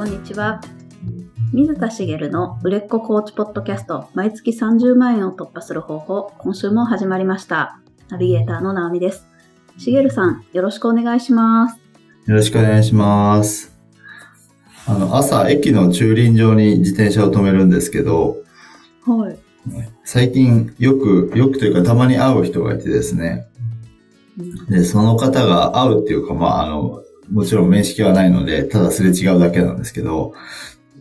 こんにちは。水田茂の売れっ子コーチポッドキャスト、毎月30万円を突破する方法、今週も始まりました。ナビゲーターの直美です。茂さん、よろしくお願いします。よろしくお願いします。あの、朝、駅の駐輪場に自転車を止めるんですけど、はい。最近よく、よくというかたまに会う人がいてですね。で、その方が会うっていうか、まあ、あの、もちろん面識はないので、ただすれ違うだけなんですけど、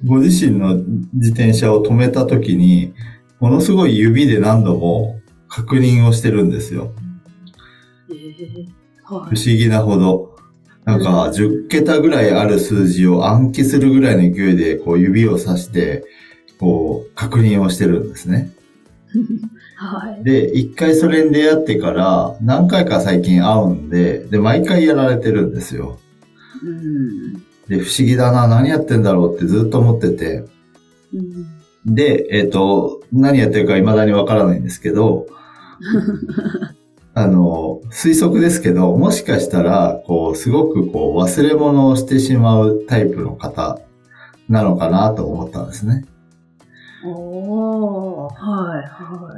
ご自身の自転車を止めた時に、ものすごい指で何度も確認をしてるんですよ。えーは不思議なほど。なんか、10桁ぐらいある数字を暗記するぐらいの勢いで、こう指をさして、こう、確認をしてるんですね。い。はい。で、一回それに出会ってから、何回か最近会うんで、で、毎回やられてるんですよ。うん。で、不思議だな、何やってんだろうってずっと思ってて。うんで、えっ、と、何やってるか未だにわからないんですけど、あの、推測ですけど、もしかしたら、こう、すごくこう、忘れ物をしてしまうタイプの方なのかなと思ったんですね。おー、はい、は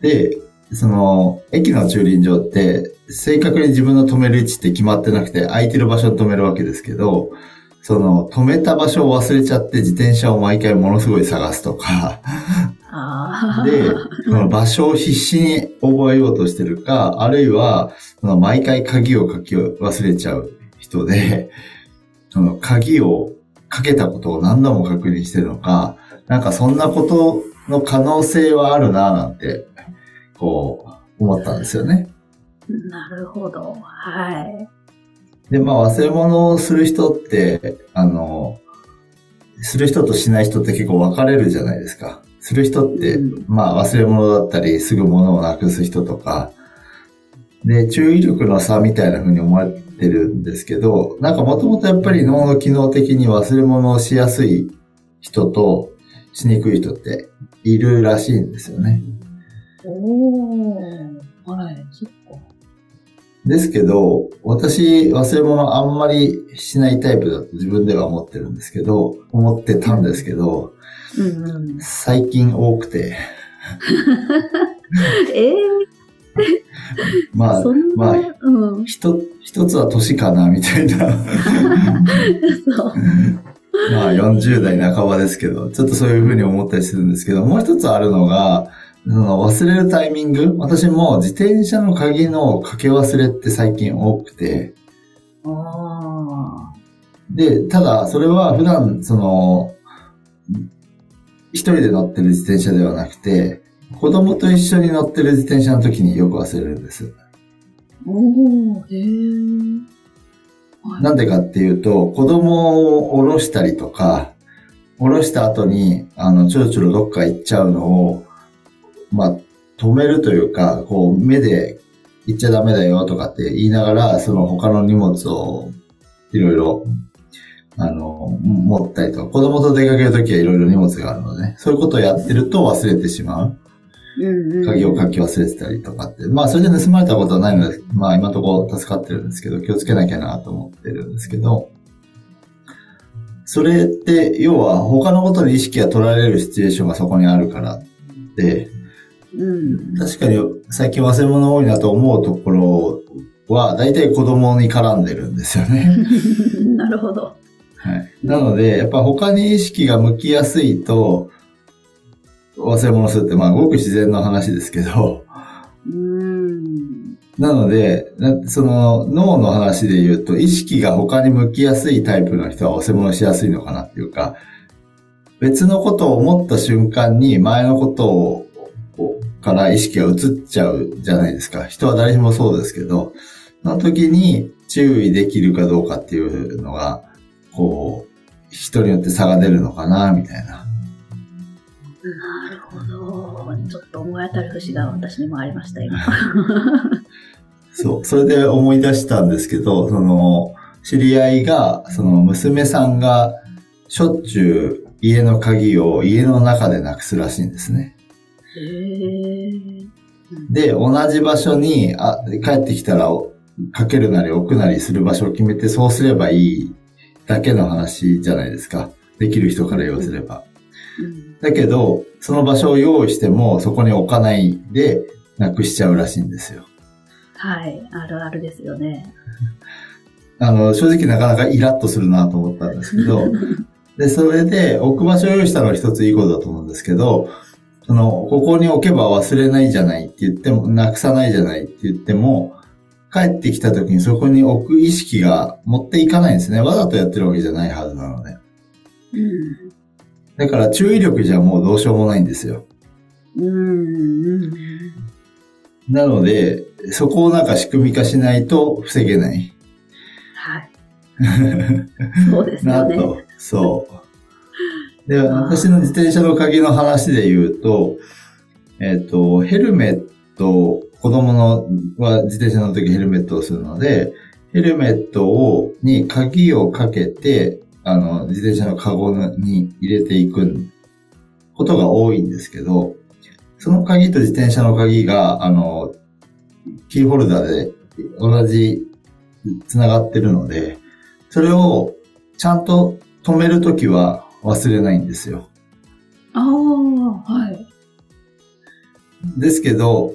い。で、その、駅の駐輪場って、正確に自分の止める位置って決まってなくて、空いてる場所に止めるわけですけど、その、止めた場所を忘れちゃって自転車を毎回ものすごい探すとか。で、その場所を必死に覚えようとしてるか、あるいは、その毎回鍵をかけ忘れちゃう人で、その鍵をかけたことを何度も確認してるのか、なんかそんなことの可能性はあるなぁなんて、こう、思ったんですよね。なるほど。はい。で、まあ忘れ物をする人って、あの、する人としない人って結構分かれるじゃないですか。する人って、うんまあ忘れ物だったり、すぐ物をなくす人とか、で、注意力の差みたいな風に思われてるんですけど、なんかもともとやっぱり脳の機能的に忘れ物をしやすい人としにくい人っているらしいんですよね。おー、はい、そっか。ですけど、私、忘れ物あんまりしないタイプだと自分では思ってるんですけど、思ってたんですけど、うんうん。最近多くて、ええまあまあ、うん。一一つは年かな、みたいな。そう。まあ、40代半ばですけど、ちょっとそういうふうに思ったりするんですけど、もう一つあるのが、忘れるタイミング？私も自転車の鍵のかけ忘れって最近多くて、あで、ただ、それは普段、その、一人で乗ってる自転車ではなくて、子供と一緒に乗ってる自転車の時によく忘れるんです。あ。おー、へなんでかっていうと、子供を降ろしたりとか、降ろした後に、あの、ちょろちょろどっか行っちゃうのを、まあ、止めるというか、こう、目で行っちゃダメだよとかって言いながら、その他の荷物をいろいろ、あの、持ったりとか、子供と出かけるときはいろいろ荷物があるのでね、そういうことをやってると忘れてしまう。うんうん、鍵をかき忘れてたりとかって。まあ、それで盗まれたことはないので、まあ、今のところ助かってるんですけど、気をつけなきゃなと思ってるんですけど、それって、要は他のことに意識が取られるシチュエーションがそこにあるからで、うん。確かに最近忘れ物多いなと思うところは、大体子供に絡んでるんですよね。なるほど。はい。なので、やっぱ他に意識が向きやすいと、忘れ物するって、まあ、ごく自然の話ですけど、うん。なので、なその脳の話で言うと、意識が他に向きやすいタイプの人は忘れ物しやすいのかなっていうか、別のことを思った瞬間に前のことをから意識が移っちゃうじゃないですか。人は誰しもそうですけど、その時に注意できるかどうかっていうのが、こう、人によって差が出るのかな、みたいな。なるほど。ちょっと思い当たる節が私にもありました、今。そう。それで思い出したんですけど、その、知り合いが、その娘さんが、しょっちゅう家の鍵を家の中でなくすらしいんですね。で、同じ場所に、あ、帰ってきたら、かけるなり置くなりする場所を決めて、そうすればいいだけの話じゃないですか。できる人から言わせれば。うんだけど、その場所を用意しても、そこに置かないで、なくしちゃうらしいんですよ。はい。あるあるですよね。あの、正直なかなかイラッとするなと思ったんですけど、で、それで置く場所を用意したのは一ついいことだと思うんですけど、その、ここに置けば忘れないじゃないって言っても、なくさないじゃないって言っても、帰ってきた時にそこに置く意識が持っていかないんですね。わざとやってるわけじゃないはずなので。うん。だから注意力じゃもうどうしようもないんですよ。うん。うん。なので、そこをなんか仕組み化しないと防げない。はい。そうですよね。なと。そう。で、私の自転車の鍵の話で言うと、えっ、と、ヘルメット、子供のは自転車の時ヘルメットをするので、ヘルメットを、に鍵をかけて、あの、自転車のカゴに入れていくことが多いんですけど、その鍵と自転車の鍵が、あの、キーホルダーで同じ繋がってるので、それをちゃんと止めるときは忘れないんですよ。ああ、はい。ですけど、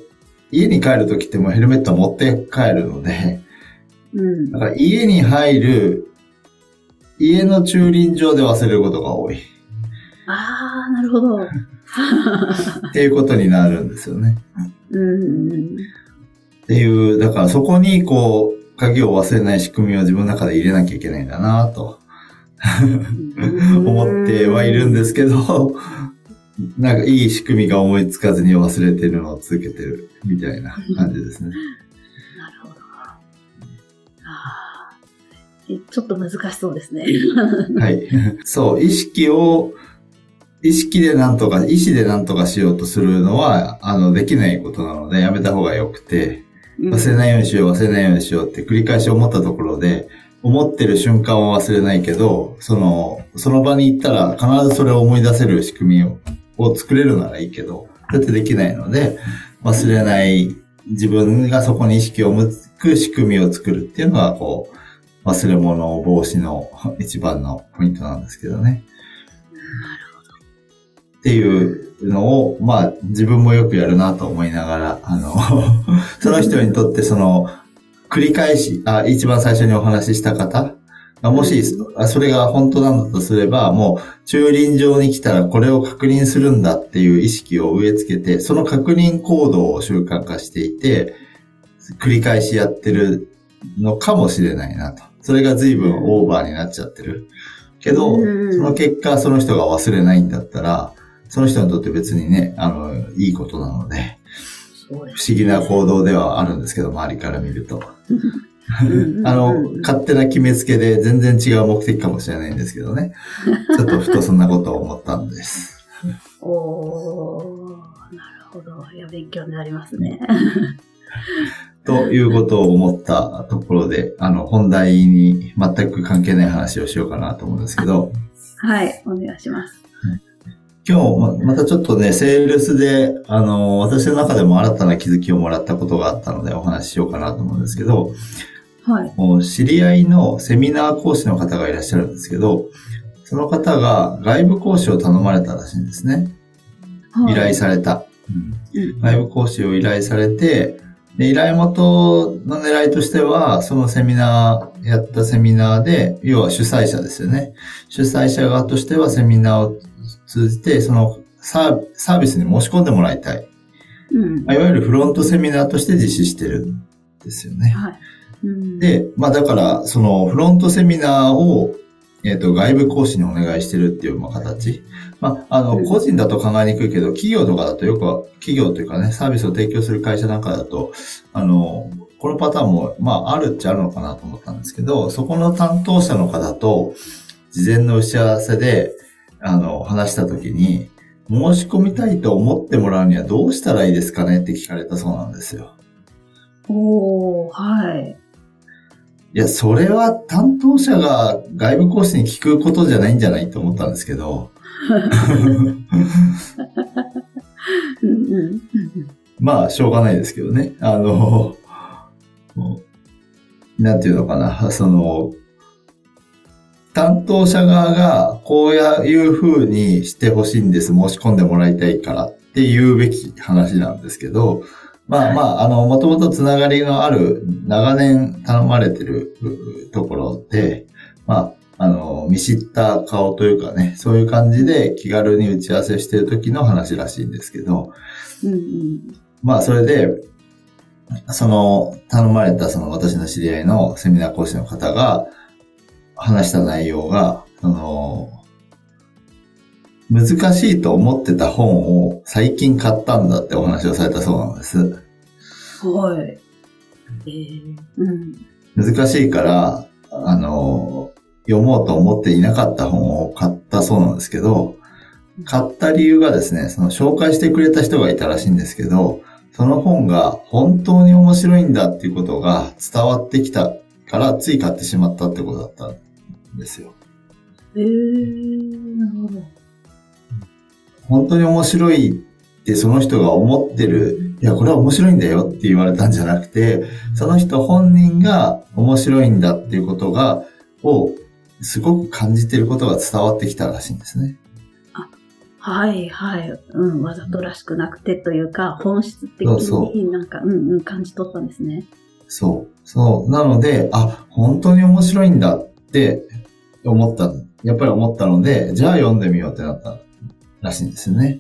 家に帰るときってもうヘルメットは持って帰るので、うんだ。から家に入る、家の駐輪場で忘れることが多い。ああ、なるほど。っていうことになるんですよね。うん。っていう、だからそこにこう、鍵を忘れない仕組みを自分の中で入れなきゃいけないんだなと 思ってはいるんですけど、なんかいい仕組みが思いつかずに忘れてるのを続けてるみたいな感じですね。なるほど。あちょっと難しそうですね。はい。そう、意識を、意識でなんとか、意思でなんとかしようとするのは、あの、できないことなので、やめた方が良くて、忘れないようにしよう、忘れないようにしようって繰り返し思ったところで、思ってる瞬間は忘れないけど、その、その場に行ったら必ずそれを思い出せる仕組みをを作れるならいいけど、それってできないので、忘れない自分がそこに意識を向く仕組みを作るっていうのが、こう、忘れ物防止の一番のポイントなんですけどね。っていうのを、まあ、自分もよくやるなと思いながら、あの、その人にとってその、繰り返し、あ、一番最初にお話しした方？が、もし、あそれが本当なんだとすれば、もう、駐輪場に来たらこれを確認するんだっていう意識を植え付けて、その確認行動を習慣化していて、繰り返しやってるのかもしれないなと。それが随分オーバーになっちゃってる。けど、うんその結果、その人が忘れないんだったら、その人にとって別にね、あの、いいことなので、思議な行動ではあるんですけど、周りから見ると。うんあの、勝手な決めつけで全然違う目的かもしれないんですけどね。ちょっとふとそんなことを思ったんです。おー、なるほど。いや、勉強になりますね。ということを思ったところで、あの、本題に全く関係ない話をしようかなと思うんですけど、はい、お願いします。今日ままたちょっとね、セールスで、あの、私の中でも新たな気づきをもらったことがあったのでお話ししようかなと思うんですけど、はい。もう知り合いのセミナー講師の方がいらっしゃるんですけど、その方が外部講師を頼まれたらしいんですね。はい依頼された。うん外部講師を依頼されて、で依頼元の狙いとしては、そのセミナー、やったセミナーで、要は主催者ですよね。主催者側としてはセミナーを通じて、そのサービスに申し込んでもらいたい。うん。まあいわゆるフロントセミナーとして実施してるんですよね。はい。うん、で、まあだから、そのフロントセミナーを、えっ、と、外部講師にお願いしてるっていう、まあ、形。まあ、あの、うん個人だと考えにくいけど、企業とかだとよくは、企業というかね、サービスを提供する会社なんかだと、あの、このパターンも、まあ、あるっちゃあるのかなと思ったんですけど、そこの担当者の方と、事前の打ち合わせで、あの、話したときに、申し込みたいと思ってもらうにはどうしたらいいですかねって聞かれたそうなんですよ。おー、はい。いや、それは担当者が外部講師に聞くことじゃないんじゃないと思ったんですけど、まあ、しょうがないですけどね。あの、なんていうのかな、その、担当者側がこういう風にしてほしいんです、申し込んでもらいたいからって言うべき話なんですけど、まあまあ、あの、もともとつながりのある、長年頼まれてるところで、まあ、あの、見知った顔というかね、そういう感じで気軽に打ち合わせしてる時の話らしいんですけど、うんうん、まあ、それで、その、頼まれたその私の知り合いのセミナー講師の方が話した内容が、その、難しいと思ってた本を最近買ったんだってお話をされたそうなんです。はい。えー、うん。難しいから、あの、読もうと思っていなかった本を買ったそうなんですけど、買った理由がですね、その紹介してくれた人がいたらしいんですけど、その本が本当に面白いんだっていうことが伝わってきたからつい買ってしまったってことだったんですよ。へえー、なるほど。本当に面白いってその人が思ってる、いや、これは面白いんだよって言われたんじゃなくて、その人本人が面白いんだっていうことが、をすごく感じてることが伝わってきたらしいんですね。あ、はいはい。うん、わざとらしくなくてというか、本質的になんか、うんうん、感じ取ったんですね。そう。そう。なので、あ、本当に面白いんだって思った。やっぱり思ったので、じゃあ読んでみようってなったらしいんですよね。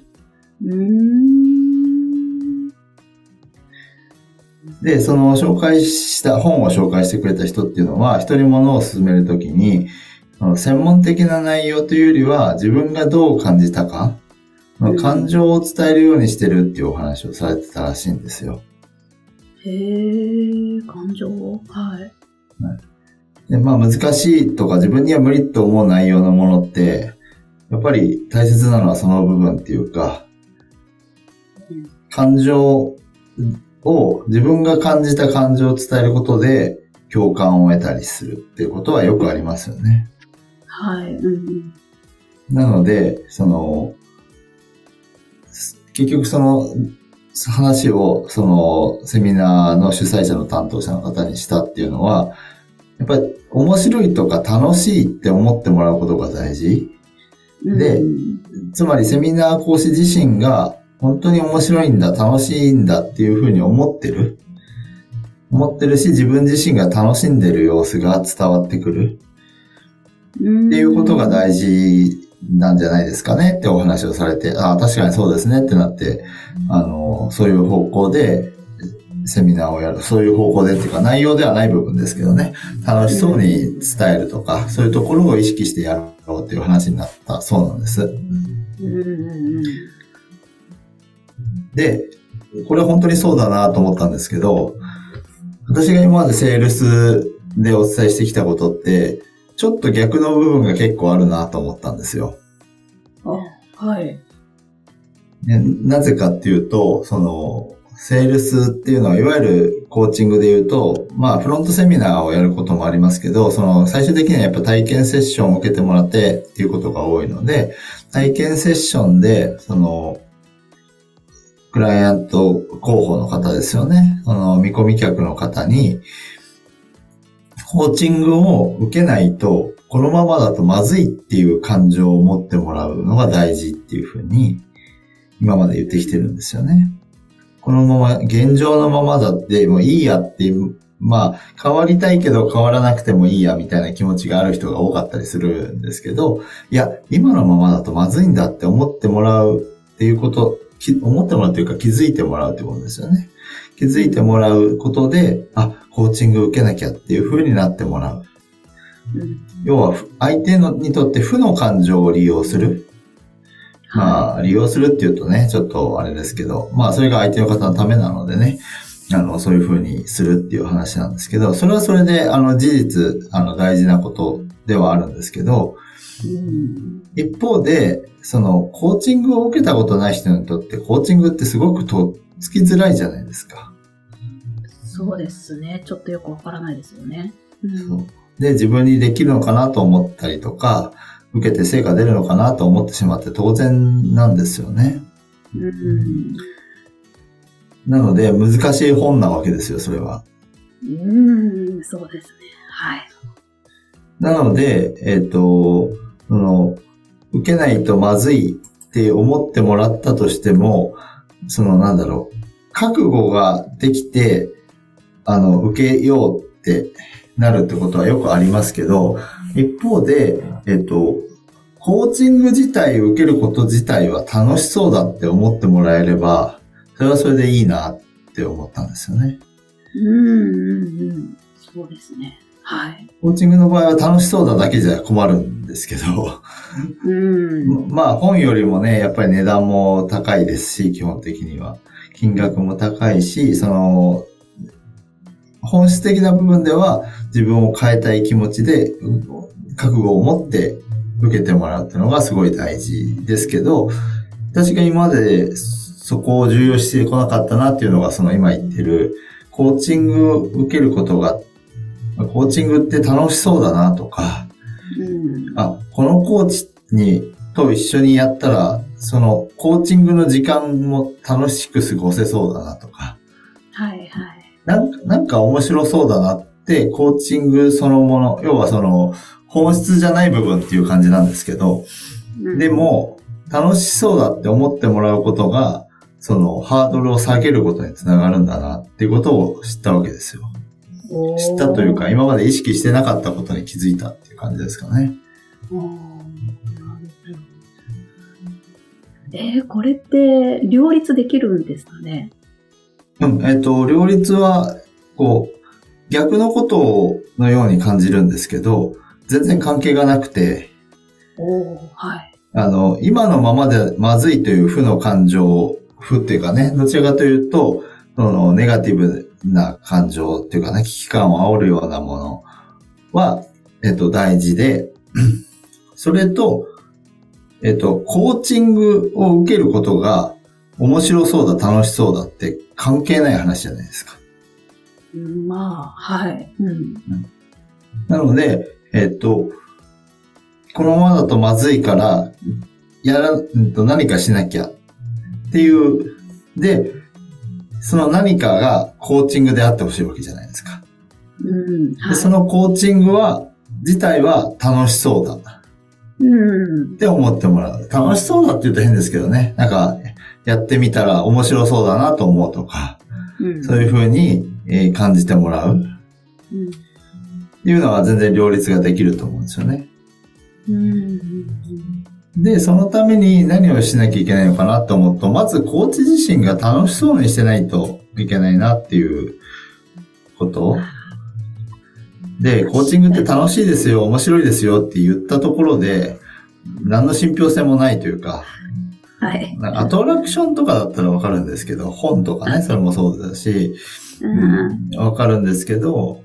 で、その紹介した本を紹介してくれた人っていうのは、人に物を勧めるときに、専門的な内容というよりは、自分がどう感じたか、感情を伝えるようにしてるっていうお話をされてたらしいんですよ。へえ、感情はい。でまあ難しいとか自分には無理と思う内容のものって、やっぱり大切なのはその部分っていうか、感情を、自分が感じた感情を伝えることで共感を得たりするっていうことはよくありますよね。はい。うん、なので、その、結局その話をそのセミナーの主催者の担当者の方にしたっていうのは、やっぱり面白いとか楽しいって思ってもらうことが大事。で、つまりセミナー講師自身が本当に面白いんだ、楽しいんだっていうふうに思ってる。思ってるし、自分自身が楽しんでる様子が伝わってくる。っていうことが大事なんじゃないですかねってお話をされて、ああ、確かにそうですねってなって、あの、そういう方向でセミナーをやる。そういう方向でっていうか内容ではない部分ですけどね。楽しそうに伝えるとか、そういうところを意識してやろうっていう話になったそうなんです。で、これ本当にそうだなと思ったんですけど、私が今までセールスでお伝えしてきたことって、ちょっと逆の部分が結構あるなと思ったんですよ。あ、はい。なぜかっていうと、その、セールスっていうのは、いわゆるコーチングで言うと、まあ、フロントセミナーをやることもありますけど、その、最終的にはやっぱ体験セッションを受けてもらってっていうことが多いので、体験セッションで、その、クライアント候補の方ですよね。その、見込み客の方に、コーチングを受けないと、このままだとまずいっていう感情を持ってもらうのが大事っていうふうに、今まで言ってきてるんですよね。このまま、現状のままだってもういいやっていう、まあ、変わりたいけど変わらなくてもいいやみたいな気持ちがある人が多かったりするんですけど、いや、今のままだとまずいんだって思ってもらうっていうこと、思ってもらうというか気づいてもらうってことですよね。気づいてもらうことで、あ、コーチング受けなきゃっていう風になってもらう。要は、相手のにとって負の感情を利用する。まあ、利用するっていうとね、ちょっとあれですけど、まあ、それが相手の方のためなのでね、あの、そういうふうにするっていう話なんですけど、それはそれで、あの、事実、あの、大事なことではあるんですけど、一方で、その、コーチングを受けたことない人にとって、コーチングってすごくとっつきづらいじゃないですか。そうですね。ちょっとよくわからないですよね。うん、で、自分にできるのかなと思ったりとか、受けて成果出るのかなと思ってしまって当然なんですよね。うん、なので、難しい本なわけですよ、それは。うん、そうですね。はい。なので、えっ、と、その、受けないとまずいって思ってもらったとしても、そのなんだろう、覚悟ができて、あの、受けようってなるってことはよくありますけど、一方で、えっと、コーチング自体を受けること自体は楽しそうだって思ってもらえれば、それはそれでいいなって思ったんですよね。うんうんうん。そうですね。はい。コーチングの場合は楽しそうなだけじゃ困るんですけど、うん。まあ本よりもね、やっぱり値段も高いですし、基本的には。金額も高いし、その、本質的な部分では自分を変えたい気持ちで、うん覚悟を持って受けてもらうっていうのがすごい大事ですけど、私が今までそこを重要視してこなかったなっていうのが、その今言ってる、コーチングを受けることが、コーチングって楽しそうだなとか、うん。あ、このコーチに、と一緒にやったら、そのコーチングの時間も楽しく過ごせそうだなとか。なんかなんか面白そうだなって、コーチングそのもの、要はその、本質じゃない部分っていう感じなんですけど、うんで、も、楽しそうだって思ってもらうことが、その、ハードルを下げることにつながるんだなっていうことを知ったわけですよ。知ったというか、今まで意識してなかったことに気づいたっていう感じですかね。えー、これって両立できるんですかね？うん、えっ、と、両立は、こう、逆のことのように感じるんですけど、全然関係がなくて、おーはい。あの、今のままでまずいという負の感情、負っていうかね、どちらかというと、その、ネガティブな感情っていうかね、危機感を煽るようなものは、えっと、大事で、それと、えっと、コーチングを受けることが面白そうだ、楽しそうだって関係ない話じゃないですか。うんまあ、はい。うん。なので、えっと、このままだとまずいから、やら、うんと何かしなきゃっていう、で、その何かがコーチングであってほしいわけじゃないですか。うん。はい。でそのコーチングは、自体は楽しそうだっうん。て思ってもらう。楽しそうだって言うと変ですけどね。なんか、やってみたら面白そうだなと思うとか、うん。そういうふうに、えー感じてもらう。うん。いうのは全然両立ができると思うんですよね。うん。で、そのために何をしなきゃいけないのかなと思うと、まずコーチ自身が楽しそうにしてないといけないなっていうこと。で、コーチングって楽しいですよ、面白いですよって言ったところで、何の信憑性もないというか、はい。アトラクションとかだったらわかるんですけど、本とかね、それもそうだし、うん。わかるんですけど、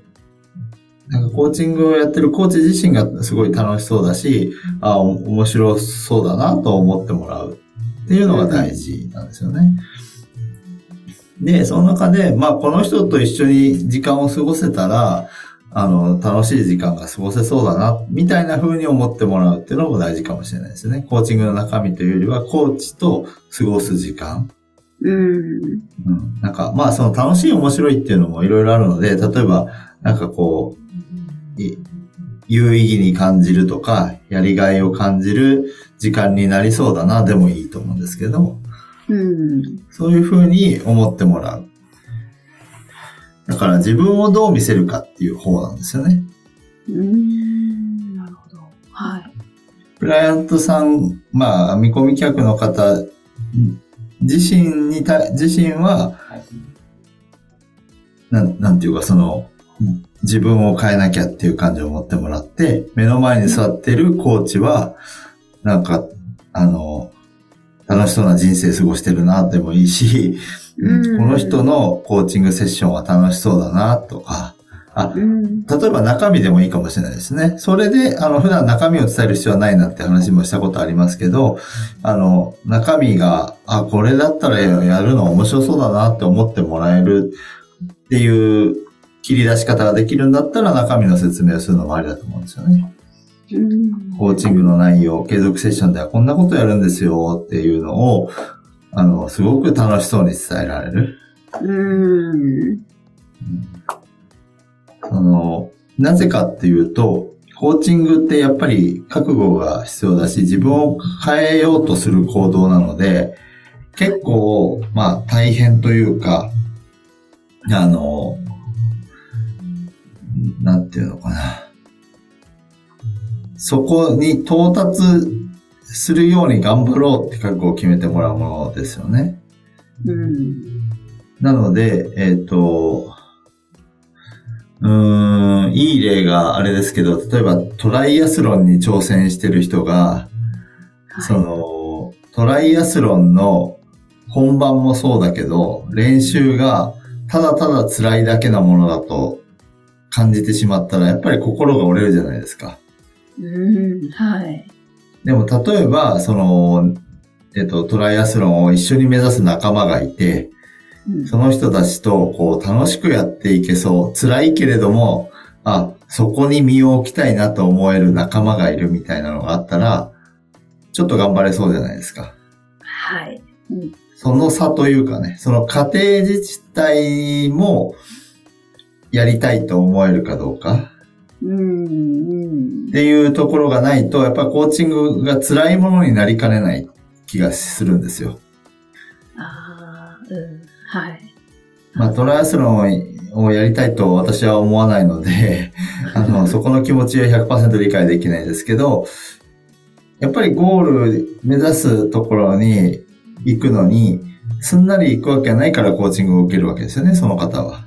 なんかコーチングをやってるコーチ自身がすごい楽しそうだし、あお面白そうだなと思ってもらうっていうのが大事なんですよね。で、その中で、まあこの人と一緒に時間を過ごせたら、あの、楽しい時間が過ごせそうだな、みたいな風に思ってもらうっていうのも大事かもしれないですね。コーチングの中身というよりは、コーチと過ごす時間。うん。うん。なんか、まあ、その楽しい面白いっていうのもいろいろあるので、例えば、なんかこう、い有意義に感じるとか、やりがいを感じる時間になりそうだな、でもいいと思うんですけど、うん。そういうふうに思ってもらう。だから自分をどう見せるかっていう方なんですよね。うん。なるほど。はい。クライアントさん、まあ、見込み客の方、自身にた、自身は、なん、なんていうか、その、自分を変えなきゃっていう感じを持ってもらって、目の前に座ってるコーチは、なんか、あの、楽しそうな人生過ごしてるなでもいいし、うんこの人のコーチングセッションは楽しそうだなとか、あ、うん。例えば中身でもいいかもしれないですね。それで、あの、普段中身を伝える必要はないなって話もしたことありますけど、あの、中身が、あ、これだったらやるの面白そうだなって思ってもらえるっていう切り出し方ができるんだったら中身の説明をするのもありだと思うんですよね。うん。コーチングの内容、継続セッションではこんなことやるんですよっていうのを、あの、すごく楽しそうに伝えられる。うん。その、なぜかっていうと、コーチングってやっぱり覚悟が必要だし、自分を変えようとする行動なので、結構、まあ大変というか、あの、なんていうのかな。そこに到達するように頑張ろうって覚悟を決めてもらうものですよね。うん。なので、えっ、ー、と、うーん、いい例があれですけど、例えばトライアスロンに挑戦してる人が、はい、その、トライアスロンの本番もそうだけど、練習がただただ辛いだけなものだと感じてしまったら、やっぱり心が折れるじゃないですか。うん、はい。でも、例えば、その、えっと、トライアスロンを一緒に目指す仲間がいて、その人たちと、こう、楽しくやっていけそう。辛いけれども、あ、そこに身を置きたいなと思える仲間がいるみたいなのがあったら、ちょっと頑張れそうじゃないですか。はい。うん、その差というかね、その家庭自治体もやりたいと思えるかどうか。うん、っていうところがないと、やっぱコーチングが辛いものになりかねない気がするんですよ。ああ、うん。はい。まあ、トライアスロンをやりたいと私は思わないので、あの、そこの気持ちは100%理解できないですけど、やっぱりゴール目指すところに行くのに、すんなり行くわけはないからコーチングを受けるわけですよね、その方は。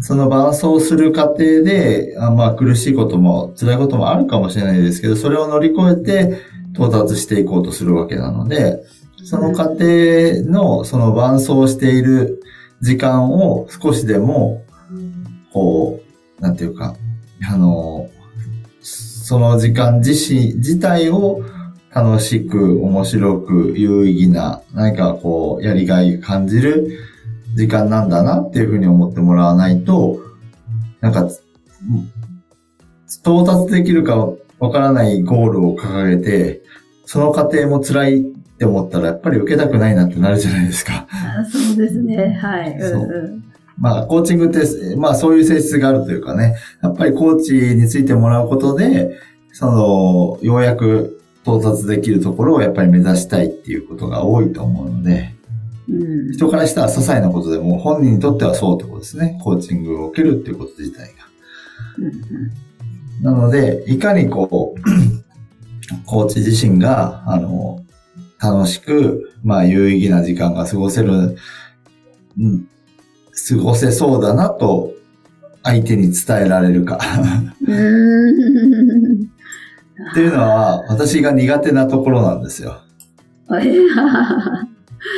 その伴走する過程で、あまあ苦しいことも辛いこともあるかもしれないですけど、それを乗り越えて到達していこうとするわけなので、その過程の、その伴走している時間を少しでも、こう、なんていうか、あの、その時間自身、自体を楽しく、面白く、有意義な、何かこう、やりがい感じる時間なんだなっていうふうに思ってもらわないと、なんか、到達できるかわからないゴールを掲げて、その過程も辛いって思ったら、やっぱり受けたくないなってなるじゃないですか。そうですね。はい。うんうん、まあ、コーチングって、まあそういう性質があるというかね、やっぱりコーチについてもらうことで、その、ようやく到達できるところをやっぱり目指したいっていうことが多いと思うので、うん、人からしたら些細なことでも本人にとってはそうってことですね。コーチングを受けるっていうこと自体が。なので、いかにこう、コーチ自身が、あの、楽しく、まあ、有意義な時間が過ごせる、うん、過ごせそうだなと、相手に伝えられるか っていうのは、私が苦手なところなんですよ。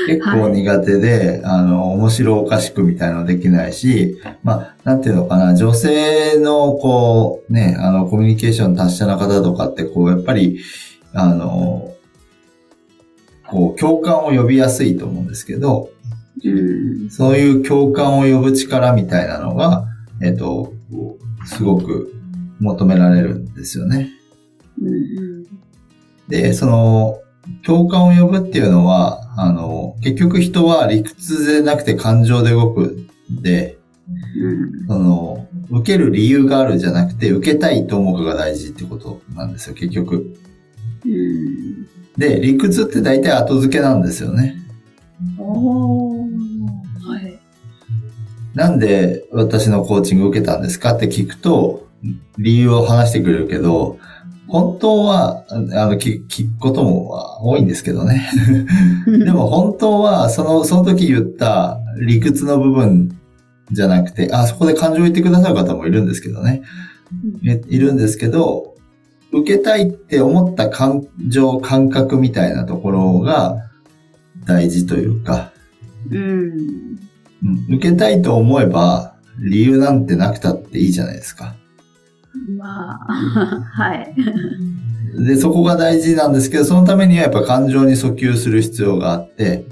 結構苦手で、はい、あの、面白おかしくみたいなのできないし、まあ、なんていうのかな、女性の、こう、ね、あの、コミュニケーション達者な方とかって、こう、やっぱり、あの、こう、共感を呼びやすいと思うんですけど、うん、そういう共感を呼ぶ力みたいなのが、えっと、すごく求められるんですよね。うん、で、その、共感を呼ぶっていうのは、あの、結局人は理屈でなくて感情で動くんで、うん、その、受ける理由があるじゃなくて、受けたいと思うかが大事ってことなんですよ、結局。うん、で、理屈って大体後付けなんですよね。おはい。なんで私のコーチング受けたんですかって聞くと、理由を話してくれるけど、本当は、あの、聞くことも多いんですけどね。でも本当は、その、その時言った理屈の部分じゃなくて、あ、そこで感情を言ってくださる方もいるんですけどね。いるんですけど、受けたいって思った感情、感覚みたいなところが大事というか、うん、受けたいと思えば理由なんてなくたっていいじゃないですか。まあ、はい。で、そこが大事なんですけど、そのためにはやっぱ感情に訴求する必要があって、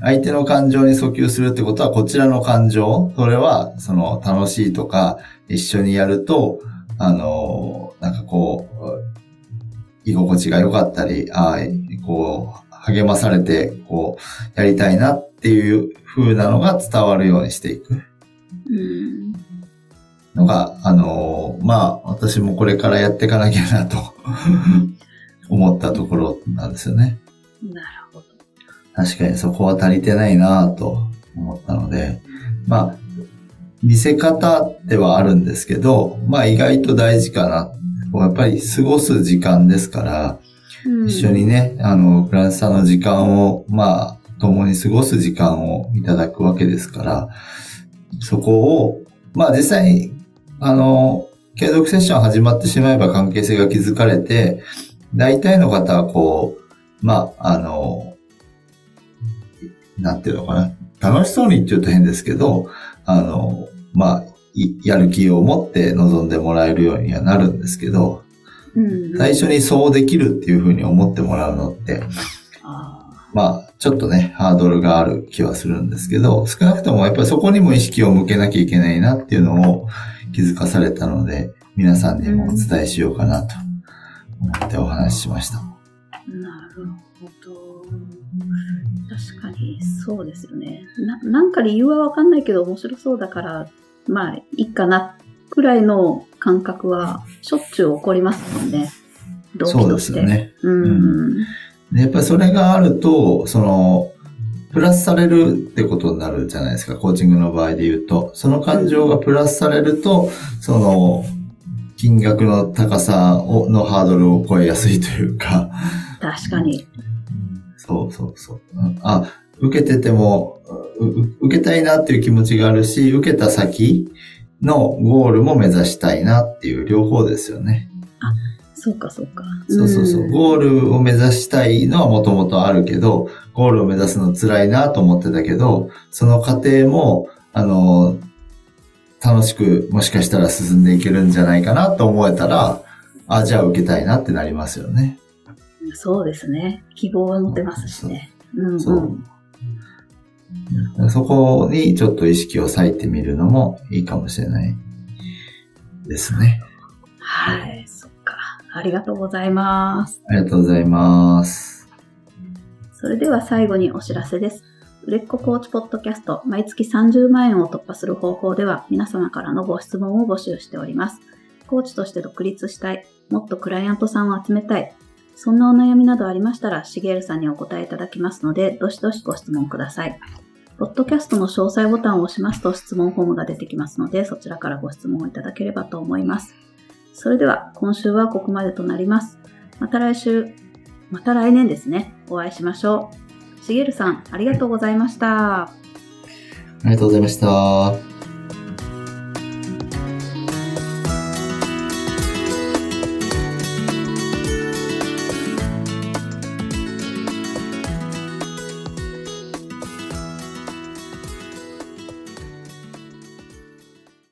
相手の感情に訴求するってことは、こちらの感情、それは、その、楽しいとか、一緒にやると、あの、なんかこう、居心地が良かったり、ああ、こう、励まされて、こう、やりたいなっていう風なのが伝わるようにしていく。うんのが、あの、まあ、私もこれからやっていかなきゃなと 思ったところなんですよね。なるほど。確かにそこは足りてないなと思ったので、まあ、見せ方ではあるんですけど、まあ意外と大事かな。やっぱり過ごす時間ですから、うん一緒にね、あの、クラントさんの時間を、まあ、共に過ごす時間をいただくわけですから、そこを、まあ実際に、あの、継続セッション始まってしまえば関係性が築かれて、大体の方はこう、まあ、あの、なんていうのかな。楽しそうにって言うと変ですけど、あの、まあ、いやる気を持って臨んでもらえるようにはなるんですけど、うん最初にそうできるっていうふうに思ってもらうのって、あまあ、ちょっとね、ハードルがある気はするんですけど、少なくともやっぱりそこにも意識を向けなきゃいけないなっていうのを気づかされたので、皆さんにもお伝えしようかなと思ってお話ししました。ーなるほど。確かにそうですよね。ななんか理由はわかんないけど面白そうだから、まあいいかなくらいの感覚はしょっちゅう起こりますもんね。動機そうで。すよね。うん。でやっぱりそれがあると、その、プラスされるってことになるじゃないですか、コーチングの場合で言うと。その感情がプラスされると、その、金額の高さをのハードルを超えやすいというか、確かに。そうそうそう。あ、受けてても、受けたいなっていう気持ちがあるし、受けた先のゴールも目指したいなっていう両方ですよね。そうかそうか。そうそうそう。んゴールを目指したいのはもともとあるけど、ゴールを目指すの辛いなと思ってたけど、その過程も、あの、楽しくもしかしたら進んでいけるんじゃないかなと思えたら、あ、じゃあ受けたいなってなりますよね。そうですね。希望が持てますしね。うん、そううん。そこにちょっと意識を割いてみるのもいいかもしれないですね。はい。ありがとうございます。ありがとうございます。それでは最後にお知らせです。売れっ子コーチポッドキャスト、毎月30万円を突破する方法では、皆様からのご質問を募集しております。コーチとして独立したい、もっとクライアントさんを集めたい、そんなお悩みなどありましたら、しげるさんにお答えいただきますので、どしどしご質問ください。ポッドキャストの詳細ボタンを押しますと質問フォームが出てきますので、そちらからご質問をいただければと思います。それでは、今週はここまでとなります。また来週、また来年ですね、お会いしましょう。しげるさん、ありがとうございました。ありがとうございました。